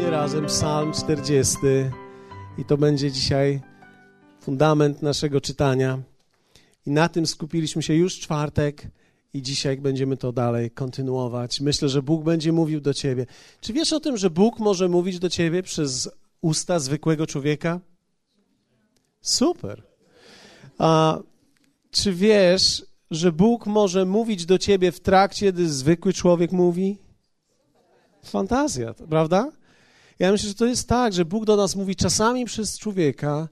wspólnie razem Psalm 40 i to będzie dzisiaj fundament naszego czytania. I na tym skupiliśmy się już czwartek i dzisiaj będziemy to dalej kontynuować. Myślę, że Bóg będzie mówił do ciebie. Czy wiesz o tym, że Bóg może mówić do ciebie przez usta zwykłego człowieka? Super. A czy wiesz, że Bóg może mówić do ciebie w trakcie, gdy zwykły człowiek mówi? Fantazja, prawda? Ja myślę, że to jest tak, że Bóg do nas mówi czasami przez człowieka,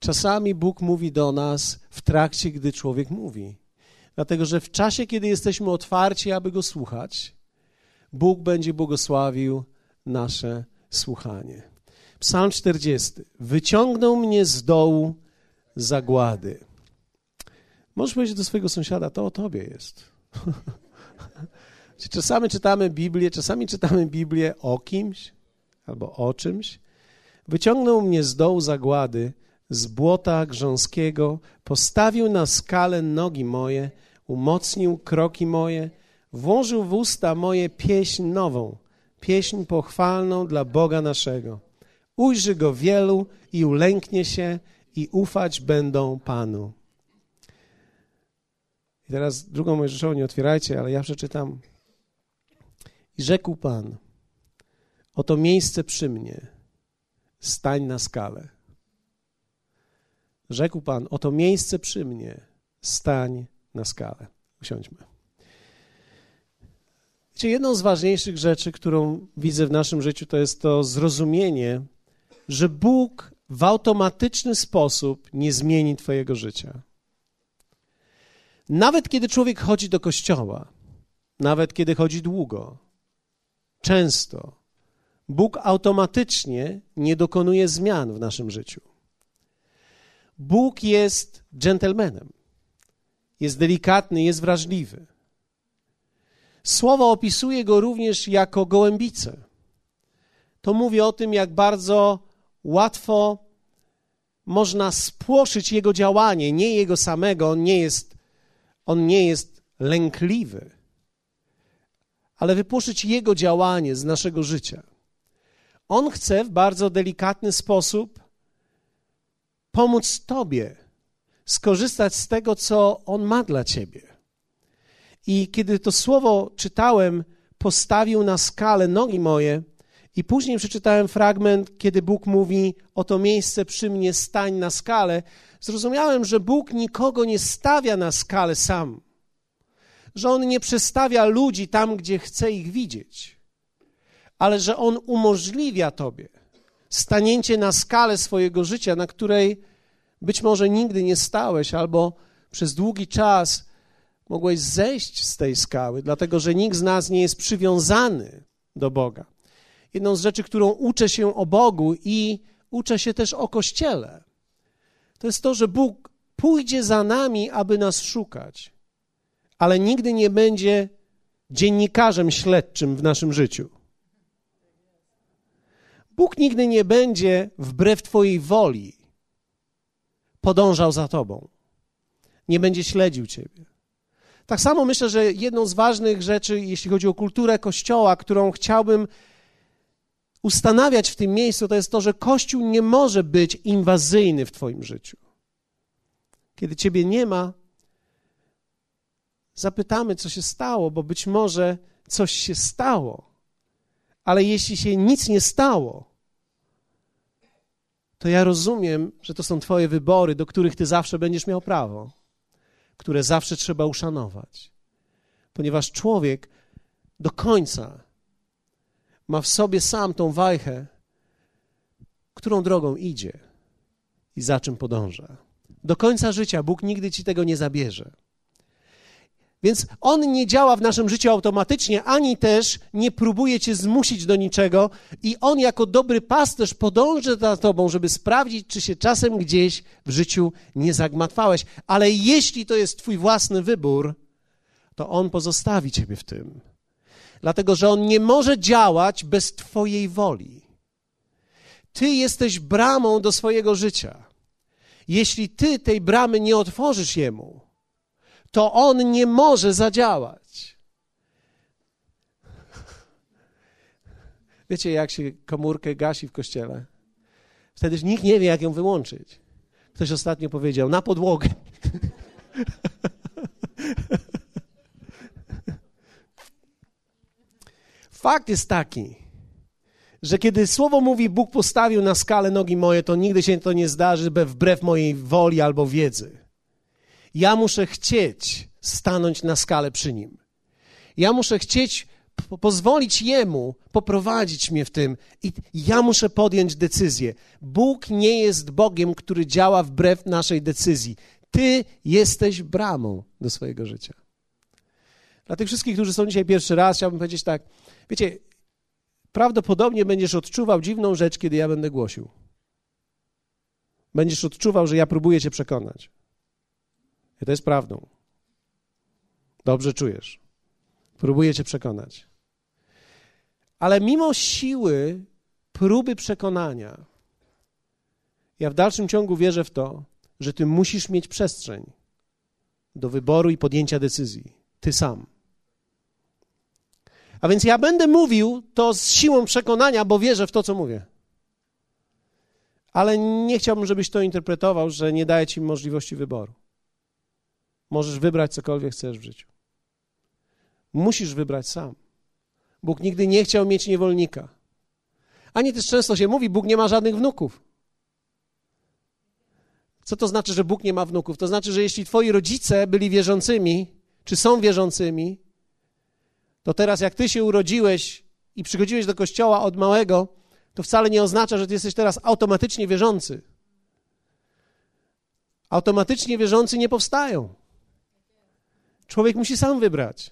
czasami Bóg mówi do nas w trakcie, gdy człowiek mówi. Dlatego, że w czasie, kiedy jesteśmy otwarci, aby Go słuchać, Bóg będzie błogosławił nasze słuchanie. Psalm 40. Wyciągnął mnie z dołu zagłady. Możesz powiedzieć do swojego sąsiada, to o tobie jest. Czasami czytamy Biblię, czasami czytamy Biblię o kimś albo o czymś. Wyciągnął mnie z dołu zagłady, z błota grząskiego, postawił na skalę nogi moje, umocnił kroki moje, włożył w usta moje pieśń nową, pieśń pochwalną dla Boga naszego. Ujrzy go wielu i ulęknie się i ufać będą Panu. I teraz drugą Mojżeszową nie otwierajcie, ale ja przeczytam. I rzekł Pan, oto miejsce przy mnie, stań na skalę. Rzekł Pan, oto miejsce przy mnie, stań na skalę. Usiądźmy. Wiecie, jedną z ważniejszych rzeczy, którą widzę w naszym życiu, to jest to zrozumienie, że Bóg w automatyczny sposób nie zmieni Twojego życia. Nawet kiedy człowiek chodzi do kościoła, nawet kiedy chodzi długo, często, Bóg automatycznie nie dokonuje zmian w naszym życiu. Bóg jest dżentelmenem, jest delikatny, jest wrażliwy. Słowo opisuje go również jako gołębicę. To mówi o tym, jak bardzo łatwo można spłoszyć jego działanie, nie jego samego. On nie jest, on nie jest lękliwy, ale wypłoszyć jego działanie z naszego życia. On chce w bardzo delikatny sposób pomóc Tobie skorzystać z tego, co On ma dla Ciebie. I kiedy to słowo czytałem, postawił na skalę nogi moje, i później przeczytałem fragment, kiedy Bóg mówi: Oto miejsce przy mnie, stań na skalę. Zrozumiałem, że Bóg nikogo nie stawia na skalę sam, że On nie przestawia ludzi tam, gdzie chce ich widzieć, ale że On umożliwia Tobie stanięcie na skalę swojego życia, na której być może nigdy nie stałeś, albo przez długi czas mogłeś zejść z tej skały, dlatego że nikt z nas nie jest przywiązany do Boga jedną z rzeczy, którą uczę się o Bogu i uczę się też o Kościele, to jest to, że Bóg pójdzie za nami, aby nas szukać, ale nigdy nie będzie dziennikarzem śledczym w naszym życiu. Bóg nigdy nie będzie wbrew Twojej woli podążał za Tobą. Nie będzie śledził Ciebie. Tak samo myślę, że jedną z ważnych rzeczy, jeśli chodzi o kulturę Kościoła, którą chciałbym ustanawiać w tym miejscu, to jest to, że Kościół nie może być inwazyjny w Twoim życiu. Kiedy Ciebie nie ma, zapytamy, co się stało, bo być może coś się stało. Ale jeśli się nic nie stało, to ja rozumiem, że to są Twoje wybory, do których Ty zawsze będziesz miał prawo, które zawsze trzeba uszanować. Ponieważ człowiek do końca ma w sobie sam tą wajchę, którą drogą idzie i za czym podąża. Do końca życia Bóg nigdy ci tego nie zabierze. Więc On nie działa w naszym życiu automatycznie, ani też nie próbuje cię zmusić do niczego, i On jako dobry pasterz podąży za tobą, żeby sprawdzić, czy się czasem gdzieś w życiu nie zagmatwałeś. Ale jeśli to jest Twój własny wybór, to On pozostawi Ciebie w tym dlatego że on nie może działać bez Twojej woli. Ty jesteś bramą do swojego życia. Jeśli ty tej bramy nie otworzysz jemu, to on nie może zadziałać. Wiecie, jak się komórkę gasi w kościele? Wtedy nikt nie wie, jak ją wyłączyć. Ktoś ostatnio powiedział, na podłogę. Fakt jest taki, że kiedy słowo mówi, Bóg postawił na skalę nogi moje, to nigdy się to nie zdarzy wbrew mojej woli albo wiedzy. Ja muszę chcieć stanąć na skalę przy nim. Ja muszę chcieć pozwolić Jemu poprowadzić mnie w tym i ja muszę podjąć decyzję. Bóg nie jest Bogiem, który działa wbrew naszej decyzji. Ty jesteś bramą do swojego życia. Dla tych wszystkich, którzy są dzisiaj pierwszy raz, chciałbym powiedzieć tak. Wiecie, prawdopodobnie będziesz odczuwał dziwną rzecz, kiedy ja będę głosił. Będziesz odczuwał, że ja próbuję cię przekonać. I to jest prawdą. Dobrze czujesz. Próbuję cię przekonać. Ale mimo siły próby przekonania, ja w dalszym ciągu wierzę w to, że ty musisz mieć przestrzeń do wyboru i podjęcia decyzji. Ty sam. A więc ja będę mówił to z siłą przekonania, bo wierzę w to, co mówię. Ale nie chciałbym, żebyś to interpretował, że nie daję ci możliwości wyboru. Możesz wybrać cokolwiek chcesz w życiu. Musisz wybrać sam. Bóg nigdy nie chciał mieć niewolnika. Ani też często się mówi, Bóg nie ma żadnych wnuków. Co to znaczy, że Bóg nie ma wnuków? To znaczy, że jeśli twoi rodzice byli wierzącymi, czy są wierzącymi, to teraz jak ty się urodziłeś i przychodziłeś do kościoła od małego, to wcale nie oznacza, że ty jesteś teraz automatycznie wierzący. Automatycznie wierzący nie powstają. Człowiek musi sam wybrać.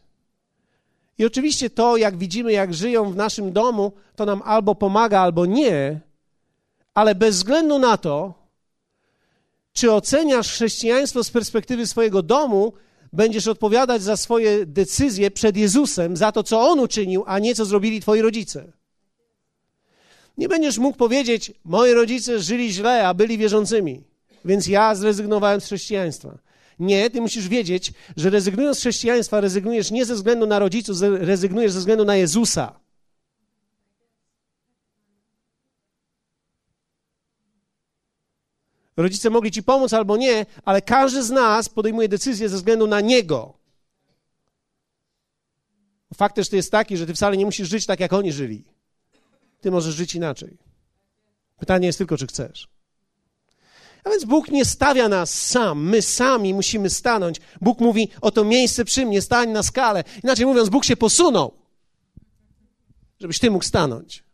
I oczywiście to, jak widzimy, jak żyją w naszym domu, to nam albo pomaga, albo nie, ale bez względu na to, czy oceniasz chrześcijaństwo z perspektywy swojego domu, będziesz odpowiadać za swoje decyzje przed Jezusem, za to, co On uczynił, a nie co zrobili twoi rodzice. Nie będziesz mógł powiedzieć, moi rodzice żyli źle, a byli wierzącymi, więc ja zrezygnowałem z chrześcijaństwa. Nie, ty musisz wiedzieć, że rezygnując z chrześcijaństwa, rezygnujesz nie ze względu na rodziców, rezygnujesz ze względu na Jezusa. Rodzice mogli ci pomóc albo nie, ale każdy z nas podejmuje decyzję ze względu na Niego. Fakt też jest taki, że ty wcale nie musisz żyć tak, jak oni żyli. Ty możesz żyć inaczej. Pytanie jest tylko, czy chcesz. A więc Bóg nie stawia nas sam, my sami musimy stanąć. Bóg mówi, oto miejsce przy mnie, stań na skalę. Inaczej mówiąc, Bóg się posunął, żebyś ty mógł stanąć.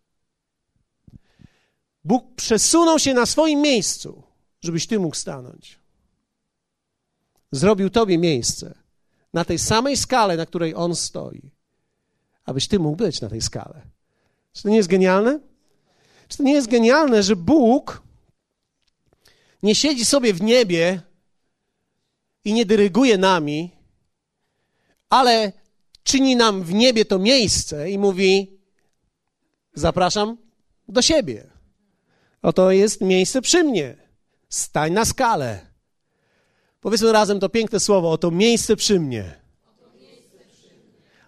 Bóg przesunął się na swoim miejscu, żebyś ty mógł stanąć. Zrobił tobie miejsce na tej samej skale, na której On stoi, abyś ty mógł być na tej skale. Czy to nie jest genialne? Czy to nie jest genialne, że Bóg nie siedzi sobie w niebie i nie dyryguje nami, ale czyni nam w niebie to miejsce i mówi: Zapraszam do siebie. Oto jest miejsce przy mnie. Stań na skalę. Powiedzmy razem to piękne słowo: Oto miejsce przy mnie.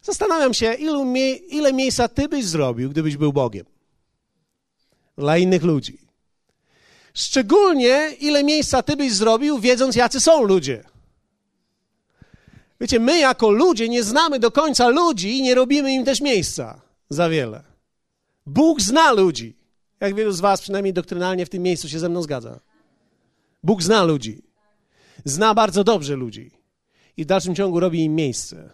Zastanawiam się, ilu, ile miejsca ty byś zrobił, gdybyś był Bogiem dla innych ludzi. Szczególnie ile miejsca ty byś zrobił, wiedząc, jacy są ludzie. Wiecie, my jako ludzie nie znamy do końca ludzi i nie robimy im też miejsca za wiele. Bóg zna ludzi. Jak wielu z Was, przynajmniej doktrynalnie w tym miejscu się ze mną zgadza. Bóg zna ludzi. Zna bardzo dobrze ludzi. I w dalszym ciągu robi im miejsce.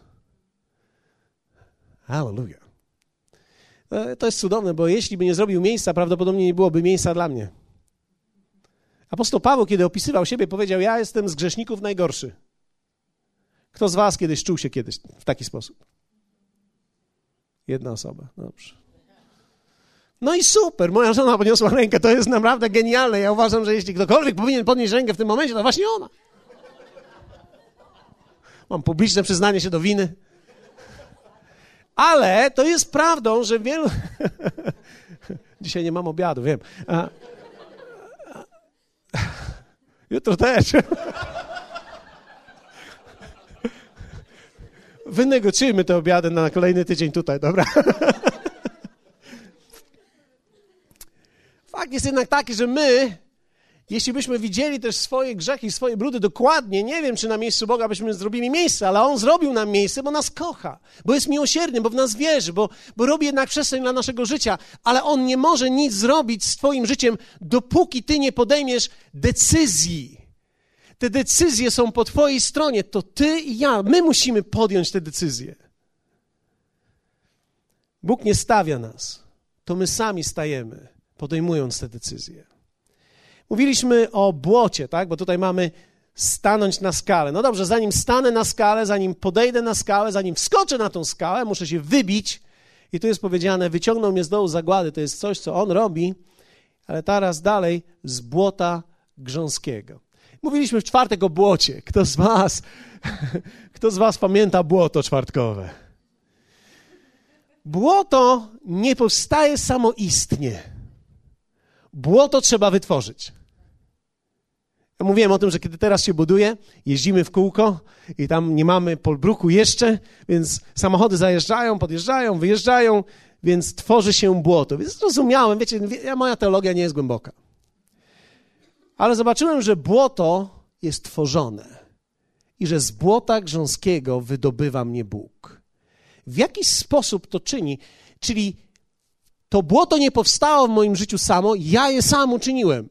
Hallelujah. E, to jest cudowne, bo jeśli by nie zrobił miejsca, prawdopodobnie nie byłoby miejsca dla mnie. Apostoł Paweł, kiedy opisywał siebie, powiedział: Ja jestem z grzeszników najgorszy. Kto z Was kiedyś czuł się kiedyś w taki sposób? Jedna osoba. Dobrze. No i super, moja żona podniosła rękę, to jest naprawdę genialne. Ja uważam, że jeśli ktokolwiek powinien podnieść rękę w tym momencie, to właśnie ona. Mam publiczne przyznanie się do winy. Ale to jest prawdą, że wielu. Dzisiaj nie mam obiadu, wiem. A... Jutro też. Wynegocjujmy te obiady na kolejny tydzień tutaj, dobra? Fakt jest jednak taki, że my jeśli byśmy widzieli też swoje grzechy, swoje brudy dokładnie, nie wiem, czy na miejscu Boga byśmy zrobili miejsce, ale On zrobił nam miejsce, bo nas kocha, bo jest miłosierny, bo w nas wierzy, bo, bo robi jednak przestrzeń dla naszego życia, ale On nie może nic zrobić z Twoim życiem, dopóki Ty nie podejmiesz decyzji. Te decyzje są po Twojej stronie, to Ty i ja, my musimy podjąć te decyzje. Bóg nie stawia nas, to my sami stajemy, podejmując te decyzje. Mówiliśmy o błocie, tak? Bo tutaj mamy stanąć na skalę. No dobrze, zanim stanę na skalę, zanim podejdę na skalę, zanim wskoczę na tą skałę, muszę się wybić. I tu jest powiedziane, wyciągnął mnie z dołu zagłady. To jest coś, co on robi, ale teraz dalej z błota grząskiego. Mówiliśmy w czwartek o błocie. Kto z was, kto z was pamięta błoto czwartkowe? Błoto nie powstaje samoistnie. Błoto trzeba wytworzyć. Mówiłem o tym, że kiedy teraz się buduje, jeździmy w kółko i tam nie mamy polbruku jeszcze, więc samochody zajeżdżają, podjeżdżają, wyjeżdżają, więc tworzy się błoto. Więc zrozumiałem, wiecie, moja teologia nie jest głęboka. Ale zobaczyłem, że błoto jest tworzone i że z błota grząskiego wydobywa mnie Bóg. W jaki sposób to czyni? Czyli to błoto nie powstało w moim życiu samo, ja je sam uczyniłem.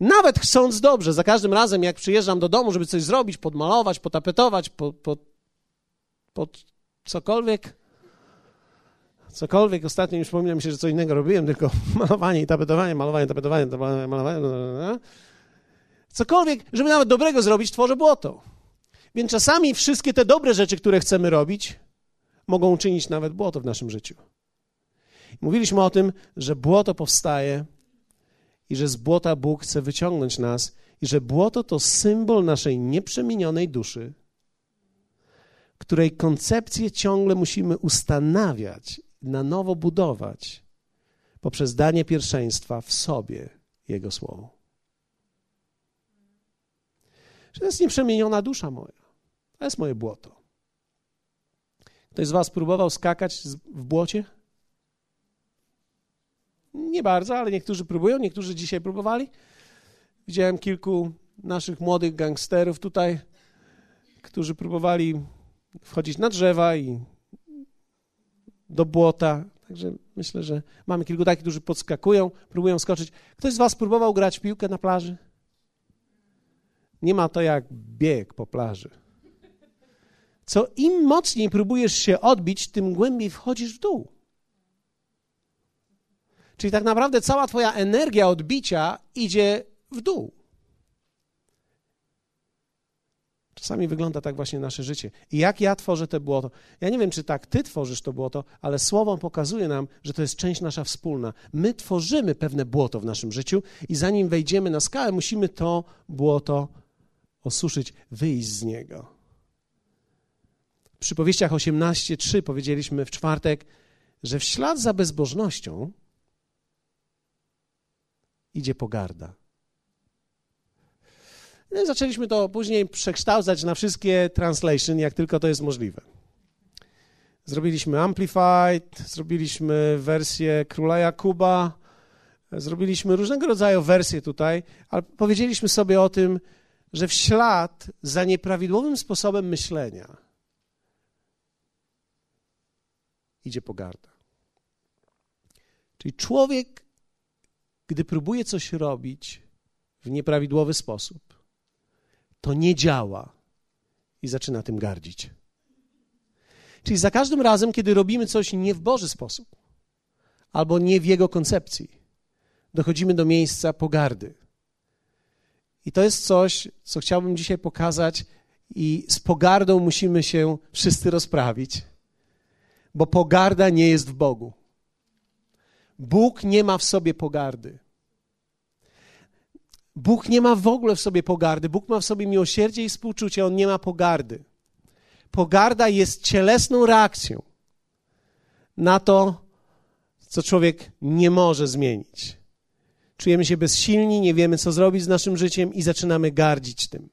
Nawet chcąc dobrze, za każdym razem, jak przyjeżdżam do domu, żeby coś zrobić, podmalować, potapetować, pod, pod, pod cokolwiek, cokolwiek. Ostatnio już przypomina mi się, że co innego robiłem, tylko malowanie i tapetowanie, malowanie, tapetowanie, malowanie, malowanie. Cokolwiek, żeby nawet dobrego zrobić, tworzę błoto. Więc czasami wszystkie te dobre rzeczy, które chcemy robić, mogą uczynić nawet błoto w naszym życiu. Mówiliśmy o tym, że błoto powstaje i że z błota Bóg chce wyciągnąć nas, i że błoto to symbol naszej nieprzemienionej duszy, której koncepcję ciągle musimy ustanawiać, na nowo budować poprzez danie pierwszeństwa w sobie Jego Słowo. Że to jest nieprzemieniona dusza moja. To jest moje błoto. Ktoś z Was próbował skakać w błocie? Nie bardzo, ale niektórzy próbują, niektórzy dzisiaj próbowali. Widziałem kilku naszych młodych gangsterów tutaj, którzy próbowali wchodzić na drzewa i do błota. Także myślę, że mamy kilku takich, którzy podskakują, próbują skoczyć. Ktoś z Was próbował grać w piłkę na plaży? Nie ma to jak bieg po plaży. Co im mocniej próbujesz się odbić, tym głębiej wchodzisz w dół. Czyli tak naprawdę cała Twoja energia odbicia idzie w dół. Czasami wygląda tak właśnie nasze życie. I jak ja tworzę te błoto? Ja nie wiem, czy tak ty tworzysz to błoto, ale Słowo pokazuje nam, że to jest część nasza wspólna. My tworzymy pewne błoto w naszym życiu i zanim wejdziemy na skalę, musimy to błoto osuszyć, wyjść z niego. W przypowieściach 18:3 powiedzieliśmy w czwartek, że w ślad za bezbożnością idzie pogarda. No zaczęliśmy to później przekształcać na wszystkie translation, jak tylko to jest możliwe. Zrobiliśmy Amplified, zrobiliśmy wersję Króla Jakuba, zrobiliśmy różnego rodzaju wersje tutaj, ale powiedzieliśmy sobie o tym, że w ślad za nieprawidłowym sposobem myślenia idzie pogarda. Czyli człowiek, gdy próbuje coś robić w nieprawidłowy sposób, to nie działa i zaczyna tym gardzić. Czyli za każdym razem, kiedy robimy coś nie w Boży sposób albo nie w Jego koncepcji, dochodzimy do miejsca pogardy. I to jest coś, co chciałbym dzisiaj pokazać, i z pogardą musimy się wszyscy rozprawić, bo pogarda nie jest w Bogu. Bóg nie ma w sobie pogardy. Bóg nie ma w ogóle w sobie pogardy. Bóg ma w sobie miłosierdzie i współczucie. On nie ma pogardy. Pogarda jest cielesną reakcją na to, co człowiek nie może zmienić. Czujemy się bezsilni, nie wiemy, co zrobić z naszym życiem i zaczynamy gardzić tym.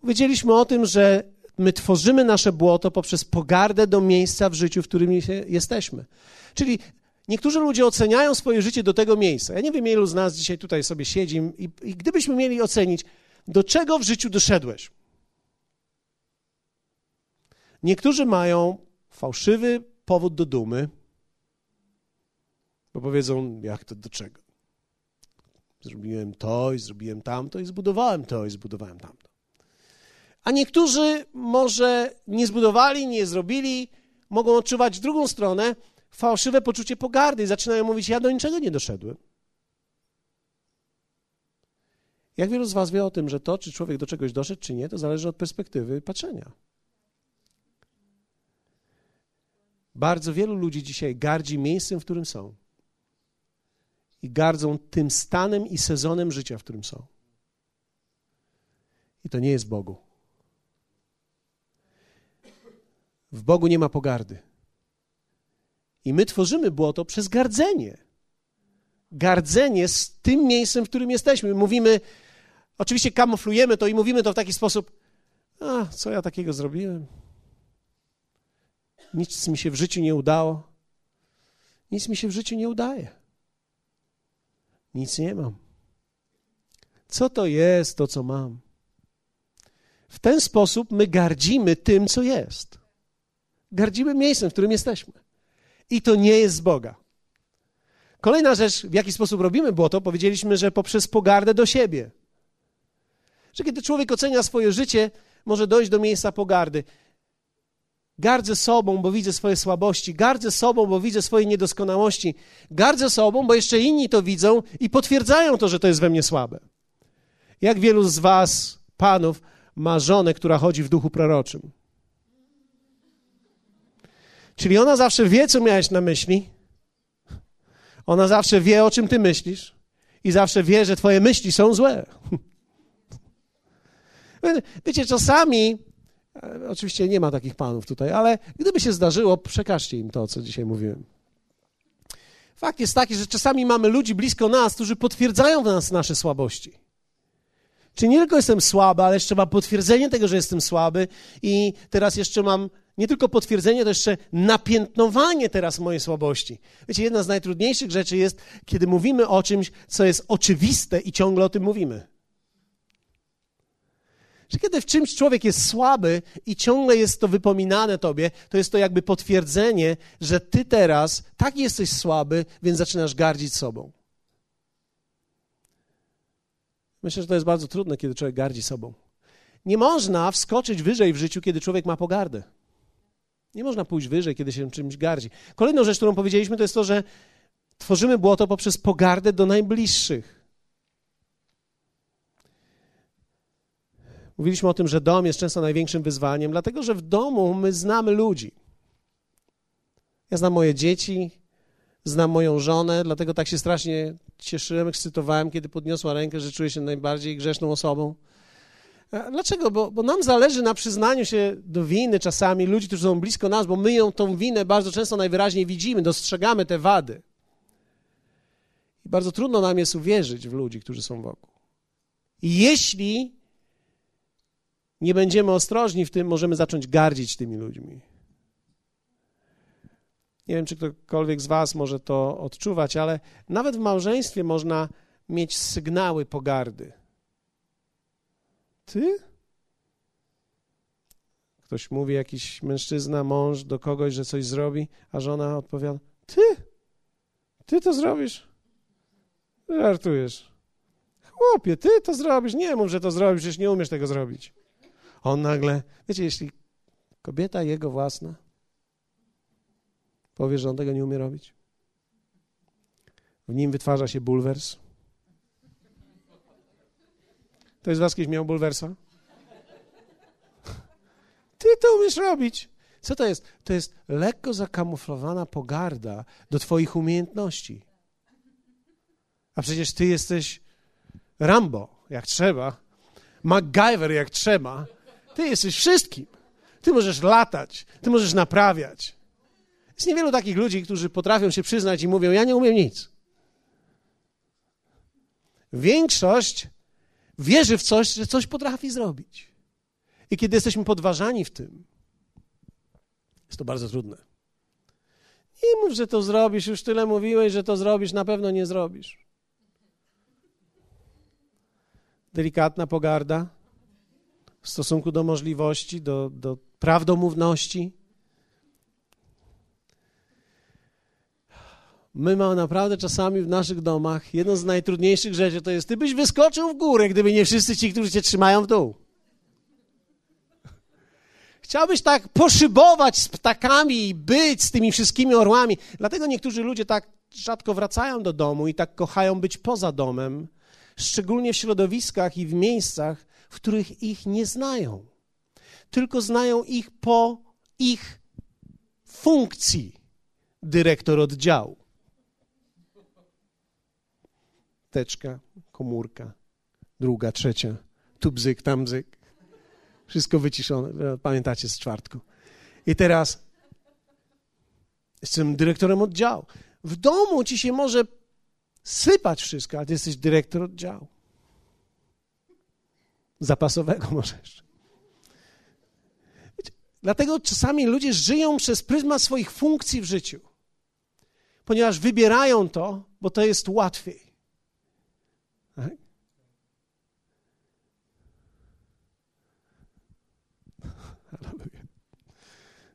Powiedzieliśmy o tym, że my tworzymy nasze błoto poprzez pogardę do miejsca w życiu, w którym jesteśmy. Czyli Niektórzy ludzie oceniają swoje życie do tego miejsca. Ja nie wiem, ilu z nas dzisiaj tutaj sobie siedzi i, i gdybyśmy mieli ocenić, do czego w życiu doszedłeś. Niektórzy mają fałszywy powód do dumy, bo powiedzą, jak to do czego? Zrobiłem to i zrobiłem tamto i zbudowałem to i zbudowałem tamto. A niektórzy może nie zbudowali, nie zrobili, mogą odczuwać drugą stronę fałszywe poczucie pogardy i zaczynają mówić: Ja do niczego nie doszedłem. Jak wielu z Was wie o tym, że to, czy człowiek do czegoś doszedł, czy nie, to zależy od perspektywy patrzenia. Bardzo wielu ludzi dzisiaj gardzi miejscem, w którym są. I gardzą tym stanem i sezonem życia, w którym są. I to nie jest Bogu. W Bogu nie ma pogardy. I my tworzymy błoto przez gardzenie. Gardzenie z tym miejscem, w którym jesteśmy. Mówimy, oczywiście kamuflujemy to i mówimy to w taki sposób: A, co ja takiego zrobiłem? Nic mi się w życiu nie udało. Nic mi się w życiu nie udaje. Nic nie mam. Co to jest to, co mam? W ten sposób my gardzimy tym, co jest. Gardzimy miejscem, w którym jesteśmy. I to nie jest z Boga. Kolejna rzecz, w jaki sposób robimy było to, powiedzieliśmy, że poprzez pogardę do siebie. Że kiedy człowiek ocenia swoje życie, może dojść do miejsca pogardy. Gardzę sobą, bo widzę swoje słabości. Gardzę sobą, bo widzę swoje niedoskonałości. Gardzę sobą, bo jeszcze inni to widzą i potwierdzają to, że to jest we mnie słabe. Jak wielu z Was, panów, ma żonę, która chodzi w duchu proroczym? Czyli ona zawsze wie, co miałeś na myśli. Ona zawsze wie, o czym ty myślisz. I zawsze wie, że twoje myśli są złe. Wiecie, czasami, e, oczywiście nie ma takich panów tutaj, ale gdyby się zdarzyło, przekażcie im to, co dzisiaj mówiłem. Fakt jest taki, że czasami mamy ludzi blisko nas, którzy potwierdzają w nas nasze słabości. Czy nie tylko jestem słaby, ale jeszcze mam potwierdzenie tego, że jestem słaby i teraz jeszcze mam nie tylko potwierdzenie, to jeszcze napiętnowanie teraz mojej słabości. Wiecie, jedna z najtrudniejszych rzeczy jest, kiedy mówimy o czymś, co jest oczywiste i ciągle o tym mówimy. Że kiedy w czymś człowiek jest słaby i ciągle jest to wypominane tobie, to jest to jakby potwierdzenie, że ty teraz tak jesteś słaby, więc zaczynasz gardzić sobą. Myślę, że to jest bardzo trudne, kiedy człowiek gardzi sobą. Nie można wskoczyć wyżej w życiu, kiedy człowiek ma pogardę. Nie można pójść wyżej, kiedy się czymś gardzi. Kolejną rzecz, którą powiedzieliśmy, to jest to, że tworzymy błoto poprzez pogardę do najbliższych. Mówiliśmy o tym, że dom jest często największym wyzwaniem, dlatego że w domu my znamy ludzi. Ja znam moje dzieci, znam moją żonę, dlatego tak się strasznie cieszyłem, ekscytowałem, kiedy podniosła rękę, że czuję się najbardziej grzeszną osobą. Dlaczego? Bo, bo nam zależy na przyznaniu się do winy czasami ludzi, którzy są blisko nas, bo my ją, tą winę bardzo często najwyraźniej widzimy, dostrzegamy te wady. I bardzo trudno nam jest uwierzyć w ludzi, którzy są wokół. I jeśli nie będziemy ostrożni w tym, możemy zacząć gardzić tymi ludźmi. Nie wiem, czy ktokolwiek z Was może to odczuwać, ale nawet w małżeństwie można mieć sygnały pogardy. Ty? Ktoś mówi, jakiś mężczyzna, mąż do kogoś, że coś zrobi, a żona odpowiada: Ty? Ty to zrobisz? Żartujesz. Chłopie, ty to zrobisz. Nie mów, że to zrobisz, przecież nie umiesz tego zrobić. On nagle, wiecie, jeśli kobieta jego własna powie, że on tego nie umie robić, w nim wytwarza się bulwers to jest was kiedyś miał bulwersa? Ty to umiesz robić. Co to jest? To jest lekko zakamuflowana pogarda do twoich umiejętności. A przecież ty jesteś Rambo, jak trzeba, MacGyver, jak trzeba. Ty jesteś wszystkim. Ty możesz latać, ty możesz naprawiać. Jest niewielu takich ludzi, którzy potrafią się przyznać i mówią: Ja nie umiem nic. Większość wierzy w coś, że coś potrafi zrobić. I kiedy jesteśmy podważani w tym, jest to bardzo trudne. I mów, że to zrobisz, już tyle mówiłeś, że to zrobisz, na pewno nie zrobisz. Delikatna pogarda w stosunku do możliwości, do, do prawdomówności. My mamy naprawdę czasami w naszych domach jedną z najtrudniejszych rzeczy to jest, ty byś wyskoczył w górę, gdyby nie wszyscy ci, którzy cię trzymają w dół. Chciałbyś tak poszybować z ptakami i być z tymi wszystkimi orłami. Dlatego niektórzy ludzie tak rzadko wracają do domu i tak kochają być poza domem, szczególnie w środowiskach i w miejscach, w których ich nie znają. Tylko znają ich po ich funkcji dyrektor oddziału. Teczka, komórka, druga, trzecia, tu bzyk, tam bzyk. Wszystko wyciszone. Pamiętacie z czwartku. I teraz jestem dyrektorem oddziału. W domu ci się może sypać wszystko, a ty jesteś dyrektor oddziału. Zapasowego możesz. Dlatego czasami ludzie żyją przez pryzmat swoich funkcji w życiu, ponieważ wybierają to, bo to jest łatwiej.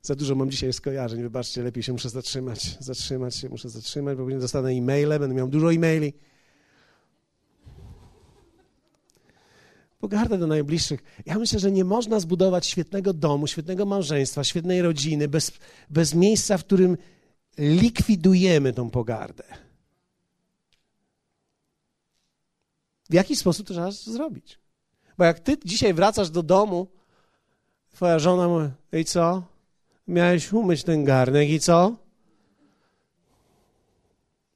Za dużo mam dzisiaj skojarzeń, wybaczcie, lepiej się muszę zatrzymać. Zatrzymać się, muszę zatrzymać, bo później dostanę e-maile, będę miał dużo e-maili. Pogarda do najbliższych. Ja myślę, że nie można zbudować świetnego domu, świetnego małżeństwa, świetnej rodziny bez, bez miejsca, w którym likwidujemy tą pogardę. W jaki sposób to trzeba zrobić? Bo jak ty dzisiaj wracasz do domu, twoja żona mówi, ej co? Miałeś umyć ten garnek i co?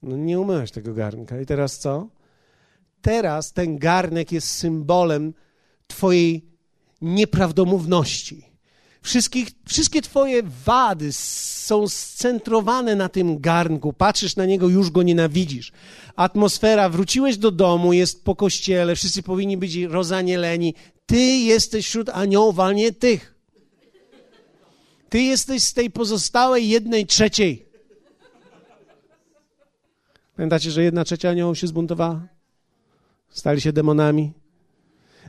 No nie umyłeś tego garnka. I teraz co? Teraz ten garnek jest symbolem twojej nieprawdomówności. Wszystkich, wszystkie twoje wady są scentrowane na tym garnku. Patrzysz na niego, już go nienawidzisz. Atmosfera, wróciłeś do domu, jest po kościele, wszyscy powinni być rozanieleni. Ty jesteś wśród aniołów, a nie tych. Ty jesteś z tej pozostałej jednej trzeciej. Pamiętacie, że jedna trzecia aniołów się zbuntowała? Stali się demonami.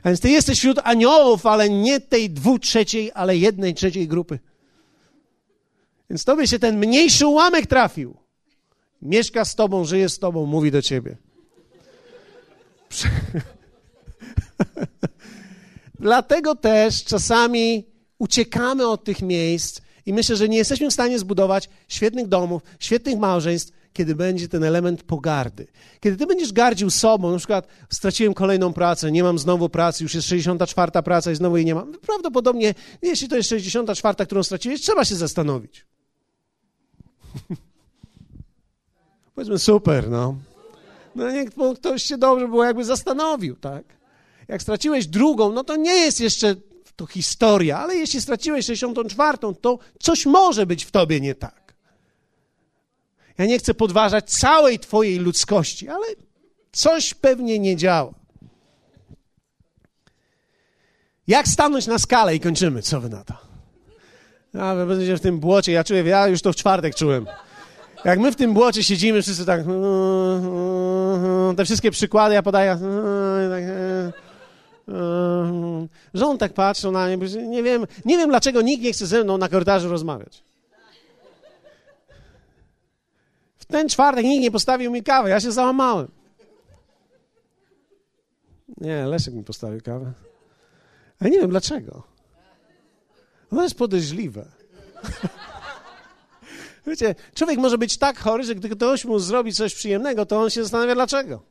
A więc ty jesteś wśród aniołów, ale nie tej dwu trzeciej, ale jednej trzeciej grupy. Więc tobie się ten mniejszy ułamek trafił. Mieszka z tobą, żyje z tobą, mówi do ciebie. Dlatego też czasami uciekamy od tych miejsc i myślę, że nie jesteśmy w stanie zbudować świetnych domów, świetnych małżeństw, kiedy będzie ten element pogardy. Kiedy ty będziesz gardził sobą, na przykład straciłem kolejną pracę, nie mam znowu pracy, już jest 64. praca i znowu jej nie mam. Prawdopodobnie, jeśli to jest 64., którą straciłeś, trzeba się zastanowić. Powiedzmy, super, no. No niech ktoś się dobrze było jakby zastanowił, tak? Jak straciłeś drugą, no to nie jest jeszcze to historia, ale jeśli straciłeś 64, to coś może być w tobie nie tak. Ja nie chcę podważać całej twojej ludzkości, ale coś pewnie nie działa. Jak stanąć na skalę i kończymy? Co wy na to? A wy będziecie w tym błocie, ja czuję, ja już to w czwartek czułem. Jak my w tym błocie siedzimy, wszyscy tak, te wszystkie przykłady ja podaję, tak, że on tak patrzył na mnie, nie wiem, nie wiem dlaczego nikt nie chce ze mną na korytarzu rozmawiać. W ten czwartek nikt nie postawił mi kawy, ja się załamałem. Nie, Leszek mi postawił kawę. Ale nie wiem dlaczego. To jest podejrzliwe. Wiecie, człowiek może być tak chory, że gdy ktoś mu zrobi coś przyjemnego, to on się zastanawia dlaczego.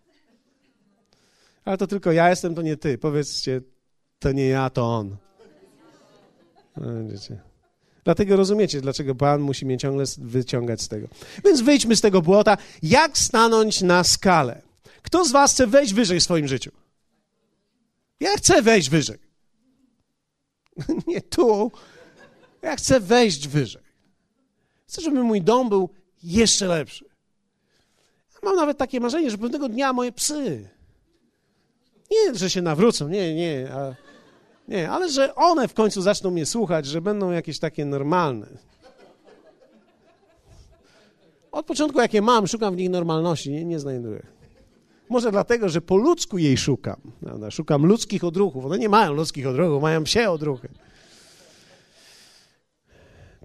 Ale to tylko ja jestem, to nie ty. Powiedzcie, to nie ja, to on. Wiecie. Dlatego rozumiecie, dlaczego Pan musi mnie ciągle wyciągać z tego. Więc wyjdźmy z tego błota. Jak stanąć na skalę? Kto z Was chce wejść wyżej w swoim życiu? Ja chcę wejść wyżej. Nie tu. Ja chcę wejść wyżej. Chcę, żeby mój dom był jeszcze lepszy. mam nawet takie marzenie, że pewnego dnia moje psy nie, że się nawrócą, nie, nie, a, nie, ale że one w końcu zaczną mnie słuchać, że będą jakieś takie normalne. Od początku, jakie mam, szukam w nich normalności, nie, nie znajduję. Może dlatego, że po ludzku jej szukam. Prawda? Szukam ludzkich odruchów. One nie mają ludzkich odruchów, mają psie odruchy.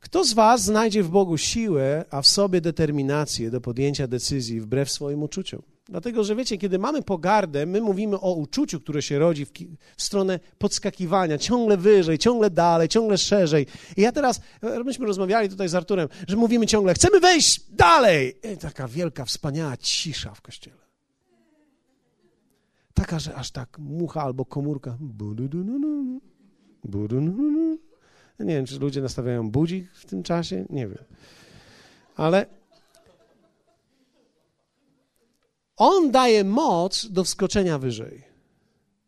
Kto z Was znajdzie w Bogu siłę, a w sobie determinację do podjęcia decyzji wbrew swoim uczuciom? Dlatego, że wiecie, kiedy mamy pogardę, my mówimy o uczuciu, które się rodzi w, w, stronę podskakiwania, ciągle wyżej, ciągle dalej, ciągle szerzej. I ja teraz, myśmy rozmawiali tutaj z Arturem, że mówimy ciągle, chcemy wejść dalej. I taka wielka, wspaniała cisza w kościele. Taka, że aż tak mucha albo komórka. Nie wiem, czy ludzie nastawiają budzik w tym czasie, nie wiem. Ale On daje moc do wskoczenia wyżej.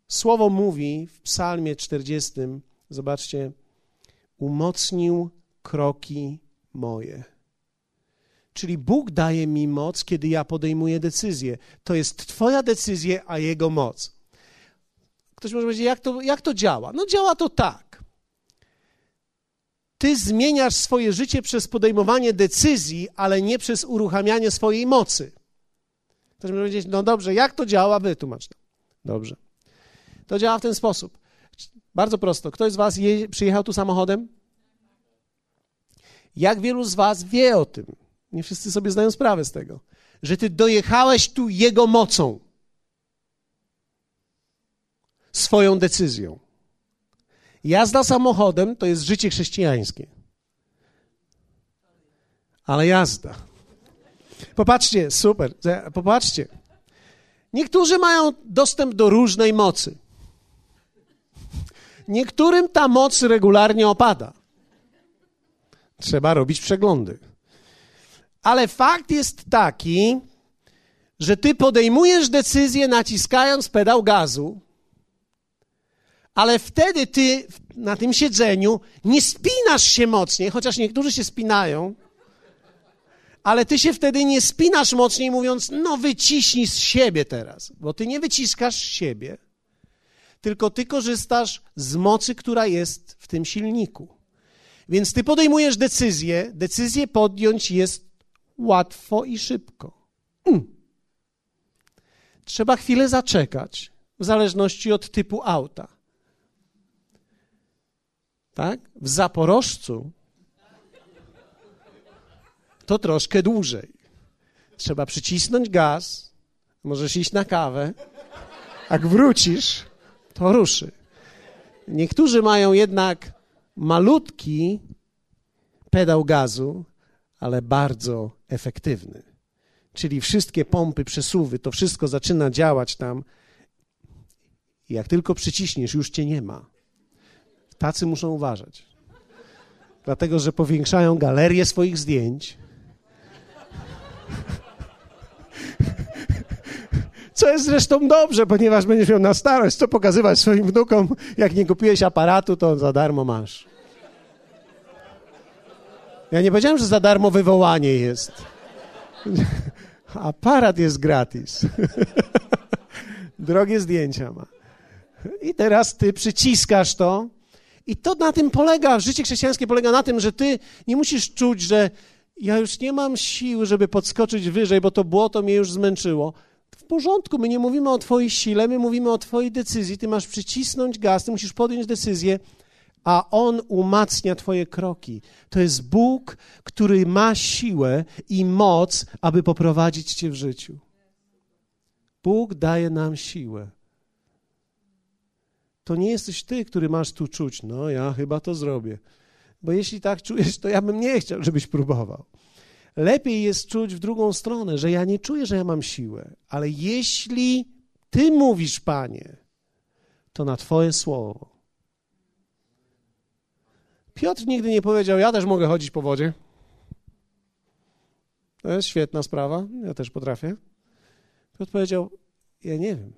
Słowo mówi w Psalmie 40, zobaczcie, umocnił kroki moje. Czyli Bóg daje mi moc, kiedy ja podejmuję decyzję. To jest Twoja decyzja, a Jego moc. Ktoś może powiedzieć, jak to, jak to działa? No działa to tak. Ty zmieniasz swoje życie przez podejmowanie decyzji, ale nie przez uruchamianie swojej mocy. Ktoś może powiedzieć, no dobrze, jak to działa? Wytłumacz to. Dobrze. To działa w ten sposób. Bardzo prosto. Ktoś z was je, przyjechał tu samochodem? Jak wielu z was wie o tym? Nie wszyscy sobie zdają sprawę z tego, że ty dojechałeś tu jego mocą. Swoją decyzją. Jazda samochodem to jest życie chrześcijańskie. Ale jazda Popatrzcie, super, popatrzcie. Niektórzy mają dostęp do różnej mocy. Niektórym ta moc regularnie opada. Trzeba robić przeglądy. Ale fakt jest taki, że ty podejmujesz decyzję naciskając pedał gazu, ale wtedy ty na tym siedzeniu nie spinasz się mocniej, chociaż niektórzy się spinają ale ty się wtedy nie spinasz mocniej, mówiąc, no wyciśnij z siebie teraz, bo ty nie wyciskasz siebie, tylko ty korzystasz z mocy, która jest w tym silniku. Więc ty podejmujesz decyzję, decyzję podjąć jest łatwo i szybko. Mm. Trzeba chwilę zaczekać, w zależności od typu auta. Tak? W Zaporożcu to troszkę dłużej. Trzeba przycisnąć gaz, możesz iść na kawę. Jak wrócisz, to ruszy. Niektórzy mają jednak malutki pedał gazu, ale bardzo efektywny. Czyli wszystkie pompy, przesuwy, to wszystko zaczyna działać tam. Jak tylko przyciśniesz, już cię nie ma. Tacy muszą uważać. Dlatego, że powiększają galerię swoich zdjęć Co jest zresztą dobrze, ponieważ będziesz miał na starość co pokazywać swoim wnukom. Jak nie kupiłeś aparatu, to za darmo masz. Ja nie powiedziałem, że za darmo wywołanie jest. Aparat jest gratis. Drogie zdjęcia ma. I teraz ty przyciskasz to. I to na tym polega, życie chrześcijańskie polega na tym, że ty nie musisz czuć, że ja już nie mam siły, żeby podskoczyć wyżej, bo to błoto mnie już zmęczyło. Porządku, my nie mówimy o Twojej sile, my mówimy o Twojej decyzji. Ty masz przycisnąć gaz, ty musisz podjąć decyzję, a On umacnia Twoje kroki. To jest Bóg, który ma siłę i moc, aby poprowadzić Cię w życiu. Bóg daje nam siłę. To nie jesteś Ty, który masz tu czuć, no ja chyba to zrobię bo jeśli tak czujesz, to ja bym nie chciał, żebyś próbował. Lepiej jest czuć w drugą stronę, że ja nie czuję, że ja mam siłę, ale jeśli Ty mówisz, Panie, to na Twoje słowo. Piotr nigdy nie powiedział, ja też mogę chodzić po wodzie. To jest świetna sprawa, ja też potrafię. Piotr powiedział, ja nie wiem,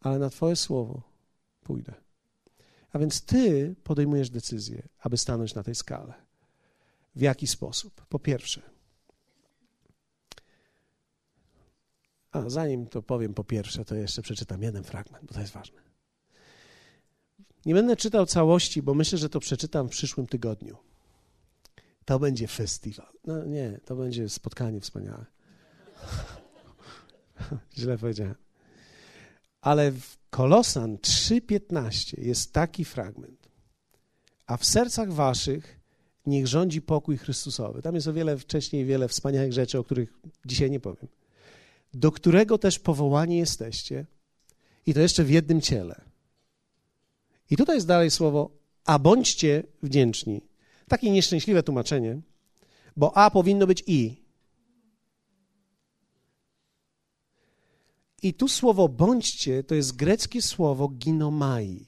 ale na Twoje słowo pójdę. A więc ty podejmujesz decyzję, aby stanąć na tej skale. W jaki sposób? Po pierwsze, a zanim to powiem po pierwsze, to jeszcze przeczytam jeden fragment, bo to jest ważne. Nie będę czytał całości, bo myślę, że to przeczytam w przyszłym tygodniu. to będzie festiwal. No nie, to będzie spotkanie wspaniałe. Źle powiedziałem. Ale w Kolosan 3:15 jest taki fragment. A w sercach waszych niech rządzi pokój Chrystusowy. Tam jest o wiele wcześniej wiele wspaniałych rzeczy, o których dzisiaj nie powiem. Do którego też powołani jesteście i to jeszcze w jednym ciele. I tutaj jest dalej słowo a bądźcie wdzięczni. Takie nieszczęśliwe tłumaczenie, bo a powinno być i. I tu słowo bądźcie to jest greckie słowo ginomai.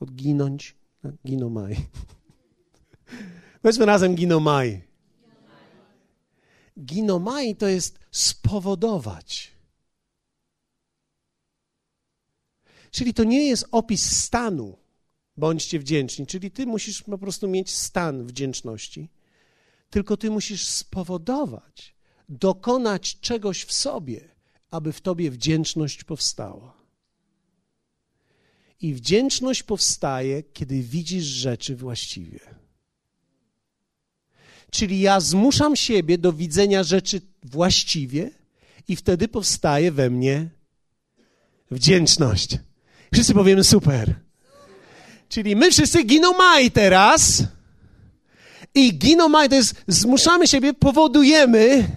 Odginąć, no, ginomai. Powiedzmy razem ginomai. Ginomai to jest spowodować. Czyli to nie jest opis stanu, bądźcie wdzięczni, czyli ty musisz po prostu mieć stan wdzięczności, tylko ty musisz spowodować, dokonać czegoś w sobie, aby w tobie wdzięczność powstała. I wdzięczność powstaje, kiedy widzisz rzeczy właściwie. Czyli ja zmuszam siebie do widzenia rzeczy właściwie, i wtedy powstaje we mnie wdzięczność. Wszyscy powiemy super. Czyli my wszyscy ginomaj teraz. I ginomaj to jest zmuszamy siebie, powodujemy,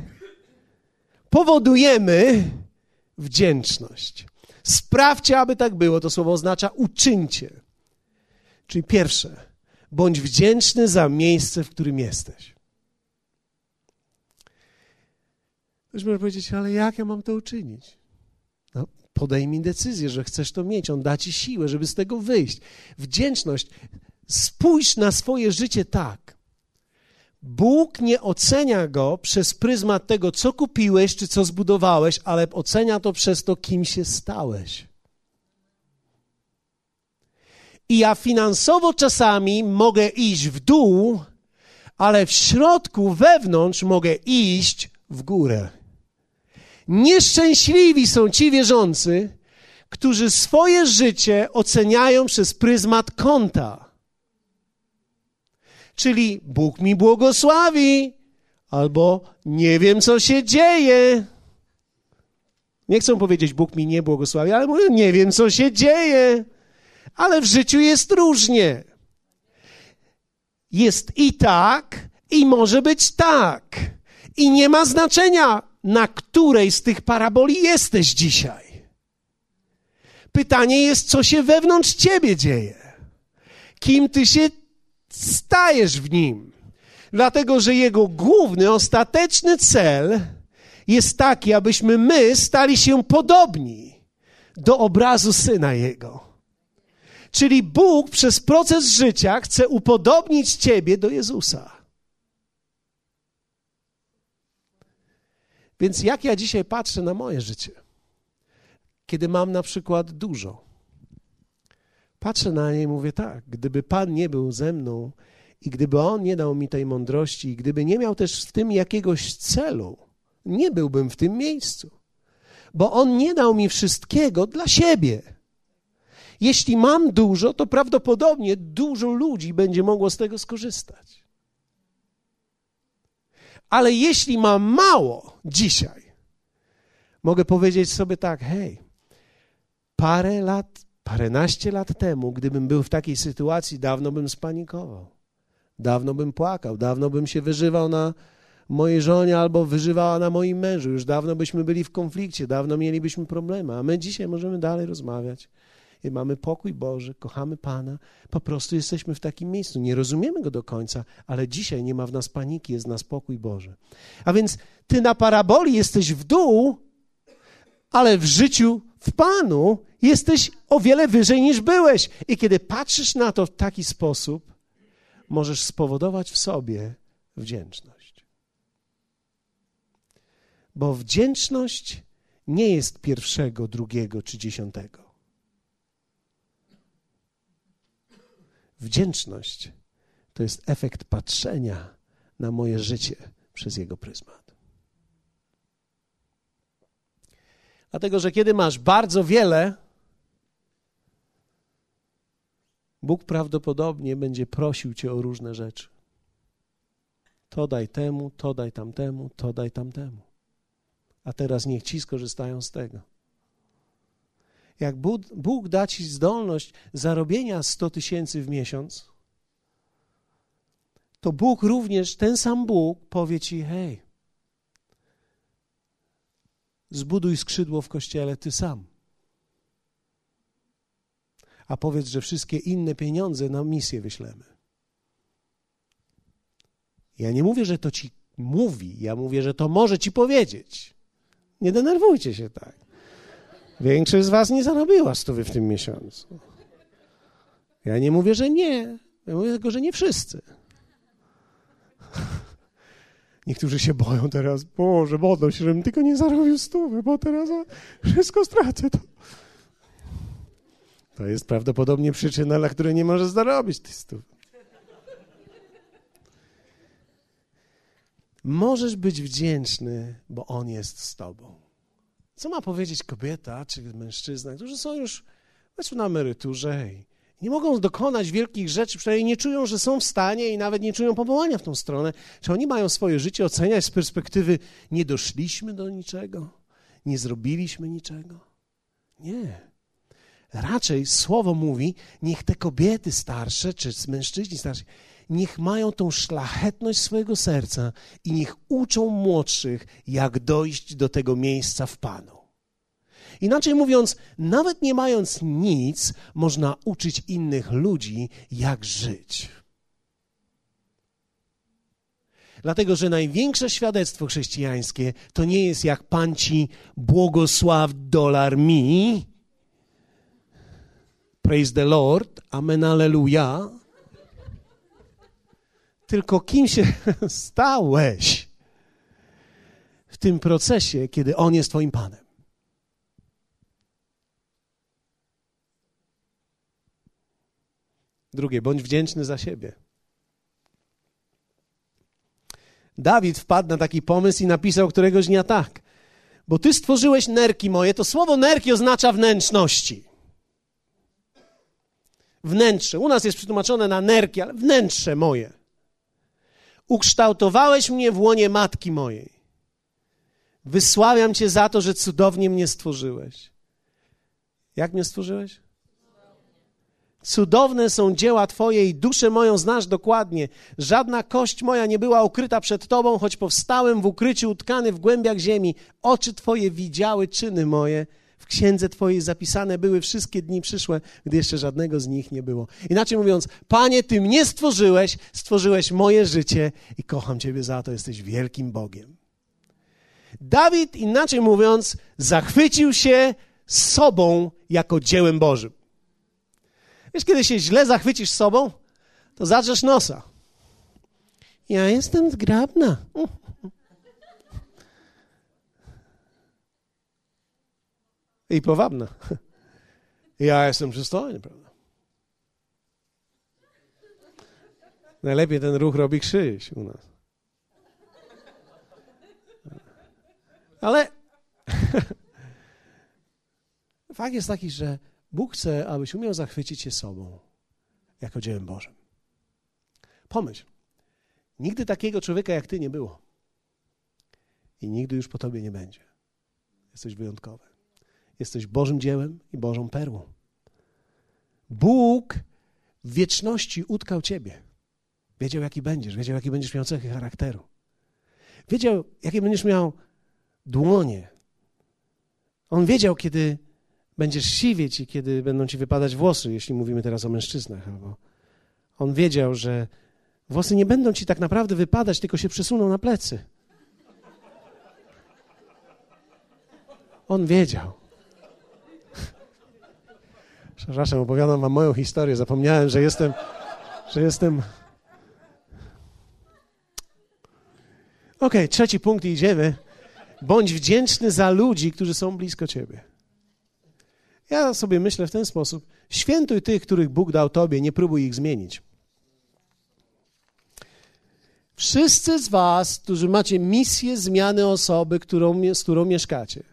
powodujemy wdzięczność. Sprawdźcie, aby tak było. To słowo oznacza uczyńcie. Czyli pierwsze, bądź wdzięczny za miejsce, w którym jesteś. Ktoś może powiedzieć, ale jak ja mam to uczynić? No, podejmij decyzję, że chcesz to mieć. On da ci siłę, żeby z tego wyjść. Wdzięczność. Spójrz na swoje życie tak. Bóg nie ocenia go przez pryzmat tego, co kupiłeś czy co zbudowałeś, ale ocenia to przez to, kim się stałeś. I ja finansowo czasami mogę iść w dół, ale w środku, wewnątrz mogę iść w górę. Nieszczęśliwi są ci wierzący, którzy swoje życie oceniają przez pryzmat konta. Czyli Bóg mi błogosławi, albo nie wiem, co się dzieje. Nie chcą powiedzieć, Bóg mi nie błogosławi, ale mówią, nie wiem, co się dzieje. Ale w życiu jest różnie. Jest i tak, i może być tak. I nie ma znaczenia, na której z tych paraboli jesteś dzisiaj. Pytanie jest, co się wewnątrz ciebie dzieje. Kim ty się stajesz w nim. Dlatego, że jego główny, ostateczny cel jest taki, abyśmy my stali się podobni do obrazu syna jego. Czyli Bóg przez proces życia chce upodobnić ciebie do Jezusa. Więc jak ja dzisiaj patrzę na moje życie, kiedy mam na przykład dużo, patrzę na nie i mówię tak, gdyby Pan nie był ze mną i gdyby On nie dał mi tej mądrości, i gdyby nie miał też w tym jakiegoś celu, nie byłbym w tym miejscu. Bo On nie dał mi wszystkiego dla siebie. Jeśli mam dużo, to prawdopodobnie dużo ludzi będzie mogło z tego skorzystać. Ale jeśli mam mało dzisiaj, mogę powiedzieć sobie tak: hej, parę lat, paręnaście lat temu, gdybym był w takiej sytuacji, dawno bym spanikował. Dawno bym płakał, dawno bym się wyżywał na mojej żonie albo wyżywała na moim mężu. Już dawno byśmy byli w konflikcie, dawno mielibyśmy problemy, a my dzisiaj możemy dalej rozmawiać mamy pokój Boży, kochamy Pana, po prostu jesteśmy w takim miejscu. Nie rozumiemy Go do końca, ale dzisiaj nie ma w nas paniki, jest w nas pokój Boży. A więc ty na paraboli jesteś w dół, ale w życiu w Panu jesteś o wiele wyżej niż byłeś. I kiedy patrzysz na to w taki sposób, możesz spowodować w sobie wdzięczność. Bo wdzięczność nie jest pierwszego, drugiego czy dziesiątego. Wdzięczność to jest efekt patrzenia na moje życie przez Jego pryzmat. Dlatego, że kiedy masz bardzo wiele, Bóg prawdopodobnie będzie prosił cię o różne rzeczy. To daj temu, to daj tamtemu, to daj tamtemu. A teraz niech ci skorzystają z tego. Jak Bóg, da ci zdolność zarobienia 100 tysięcy w miesiąc, to Bóg również, ten sam Bóg powie ci: hej, zbuduj skrzydło w kościele ty sam. A powiedz, że wszystkie inne pieniądze na misję wyślemy. Ja nie mówię, że to ci mówi, ja mówię, że to może ci powiedzieć. Nie denerwujcie się tak. Większość z was nie zarobiła stówy w tym miesiącu. Ja nie mówię, że nie. Ja mówię tylko, że nie wszyscy. Niektórzy się boją teraz, Boże, modlą się, żebym tylko nie zarobił stówy, bo teraz wszystko stracę. To, to jest prawdopodobnie przyczyna, dla której nie możesz zarobić tych stówy. Możesz być wdzięczny, bo On jest z Tobą. Co ma powiedzieć kobieta czy mężczyzna, którzy są już powiedzmy na emeryturze i nie mogą dokonać wielkich rzeczy, przynajmniej nie czują, że są w stanie i nawet nie czują powołania w tą stronę. Czy oni mają swoje życie oceniać z perspektywy nie doszliśmy do niczego, nie zrobiliśmy niczego? Nie. Raczej słowo mówi, niech te kobiety starsze, czy mężczyźni starsi, niech mają tą szlachetność swojego serca i niech uczą młodszych, jak dojść do tego miejsca w Panu. Inaczej mówiąc, nawet nie mając nic, można uczyć innych ludzi, jak żyć. Dlatego, że największe świadectwo chrześcijańskie to nie jest jak pan ci błogosław dolar mi. Praise the Lord, amen, alleluja. Tylko kim się stałeś w tym procesie, kiedy On jest Twoim Panem. Drugie, bądź wdzięczny za siebie. Dawid wpadł na taki pomysł i napisał któregoś dnia tak. Bo ty stworzyłeś nerki moje, to słowo nerki oznacza wnętrzności. Wnętrze. U nas jest przetłumaczone na nerki, ale wnętrze moje. Ukształtowałeś mnie w łonie matki mojej. Wysławiam Cię za to, że cudownie mnie stworzyłeś. Jak mnie stworzyłeś? Cudowne są dzieła Twoje i duszę moją znasz dokładnie. Żadna kość moja nie była ukryta przed Tobą, choć powstałem w ukryciu utkany w głębiach ziemi. Oczy Twoje widziały czyny moje. W księdze Twojej zapisane były wszystkie dni przyszłe, gdy jeszcze żadnego z nich nie było. Inaczej mówiąc, Panie, Ty mnie stworzyłeś, stworzyłeś moje życie i kocham Ciebie za to, jesteś wielkim Bogiem. Dawid, inaczej mówiąc, zachwycił się sobą jako dziełem Bożym. Wiesz, kiedy się źle zachwycisz sobą, to zadrzesz nosa. Ja jestem zgrabna. I powabna. Ja jestem przystojny, prawda? Najlepiej ten ruch robi krzyś u nas. Ale fakt jest taki, że Bóg chce, abyś umiał zachwycić się sobą jako dziełem Bożym. Pomyśl, nigdy takiego człowieka jak ty nie było. I nigdy już po tobie nie będzie. Jesteś wyjątkowy. Jesteś Bożym dziełem i Bożą perłą. Bóg w wieczności utkał ciebie. Wiedział, jaki będziesz, wiedział, jaki będziesz miał cechy charakteru. Wiedział, jakie będziesz miał dłonie. On wiedział, kiedy będziesz siwieć i kiedy będą ci wypadać włosy, jeśli mówimy teraz o mężczyznach. Albo on wiedział, że włosy nie będą ci tak naprawdę wypadać, tylko się przesuną na plecy. On wiedział. Przepraszam, opowiadam wam moją historię. Zapomniałem, że jestem, że jestem. Okay, trzeci punkt i idziemy. Bądź wdzięczny za ludzi, którzy są blisko ciebie. Ja sobie myślę w ten sposób: świętuj tych, których Bóg dał tobie, nie próbuj ich zmienić. Wszyscy z Was, którzy macie misję zmiany osoby, którą, z którą mieszkacie,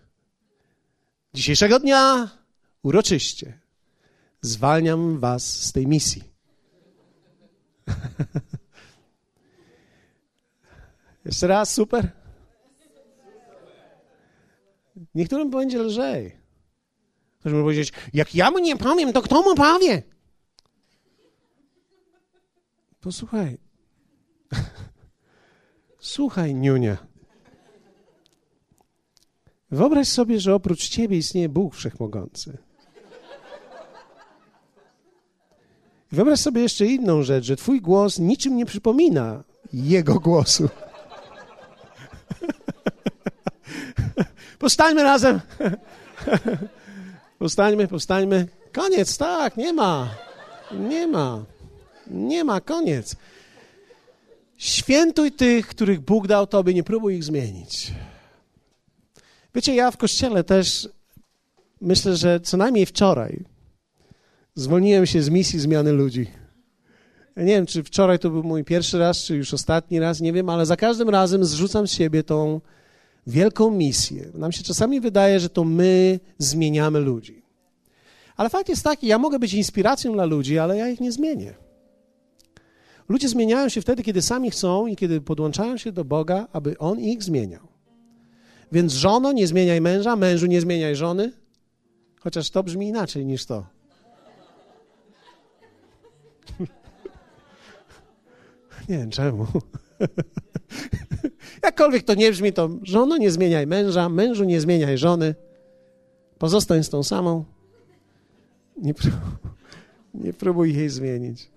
dzisiejszego dnia uroczyście zwalniam was z tej misji. Jeszcze raz, super. Niektórym będzie lżej. Ktoś może powiedzieć, jak ja mu nie powiem, to kto mu powie? Posłuchaj. Słuchaj, Niunia. Wyobraź sobie, że oprócz ciebie istnieje Bóg Wszechmogący. Wyobraź sobie jeszcze inną rzecz, że twój głos niczym nie przypomina jego głosu. Powstańmy razem. Powstańmy, powstańmy. Koniec, tak, nie ma. Nie ma. Nie ma, koniec. Świętuj tych, których Bóg dał Tobie, nie próbuj ich zmienić. Wiecie, ja w kościele też myślę, że co najmniej wczoraj zwolniłem się z misji zmiany ludzi. Ja nie wiem, czy wczoraj to był mój pierwszy raz, czy już ostatni raz, nie wiem, ale za każdym razem zrzucam z siebie tą wielką misję. Nam się czasami wydaje, że to my zmieniamy ludzi. Ale fakt jest taki, ja mogę być inspiracją dla ludzi, ale ja ich nie zmienię. Ludzie zmieniają się wtedy, kiedy sami chcą i kiedy podłączają się do Boga, aby On ich zmieniał. Więc żono, nie zmieniaj męża, mężu, nie zmieniaj żony, chociaż to brzmi inaczej niż to. Nie wiem czemu. Jakkolwiek to nie brzmi, to żono, nie zmieniaj męża, mężu, nie zmieniaj żony. Pozostań z tą samą. Nie, prób nie próbuj jej zmienić.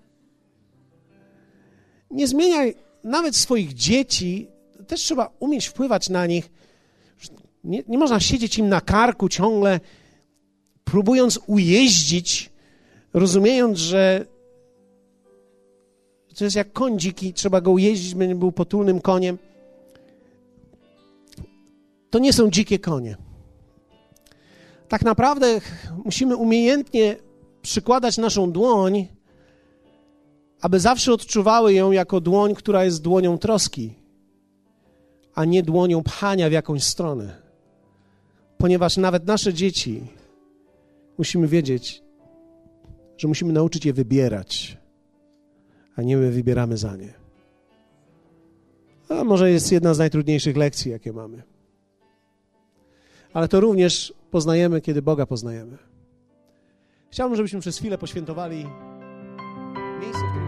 Nie zmieniaj nawet swoich dzieci. Też trzeba umieć wpływać na nich. Nie, nie można siedzieć im na karku ciągle, próbując ujeździć, rozumiejąc, że to jest jak koń dziki, trzeba go ujeździć, będzie był potulnym koniem. To nie są dzikie konie. Tak naprawdę musimy umiejętnie przykładać naszą dłoń, aby zawsze odczuwały ją jako dłoń, która jest dłonią troski, a nie dłonią pchania w jakąś stronę. Ponieważ nawet nasze dzieci musimy wiedzieć, że musimy nauczyć je wybierać a nie my wybieramy za nie. A może jest jedna z najtrudniejszych lekcji, jakie mamy. Ale to również poznajemy, kiedy Boga poznajemy. Chciałbym, żebyśmy przez chwilę poświętowali miejsce, w którym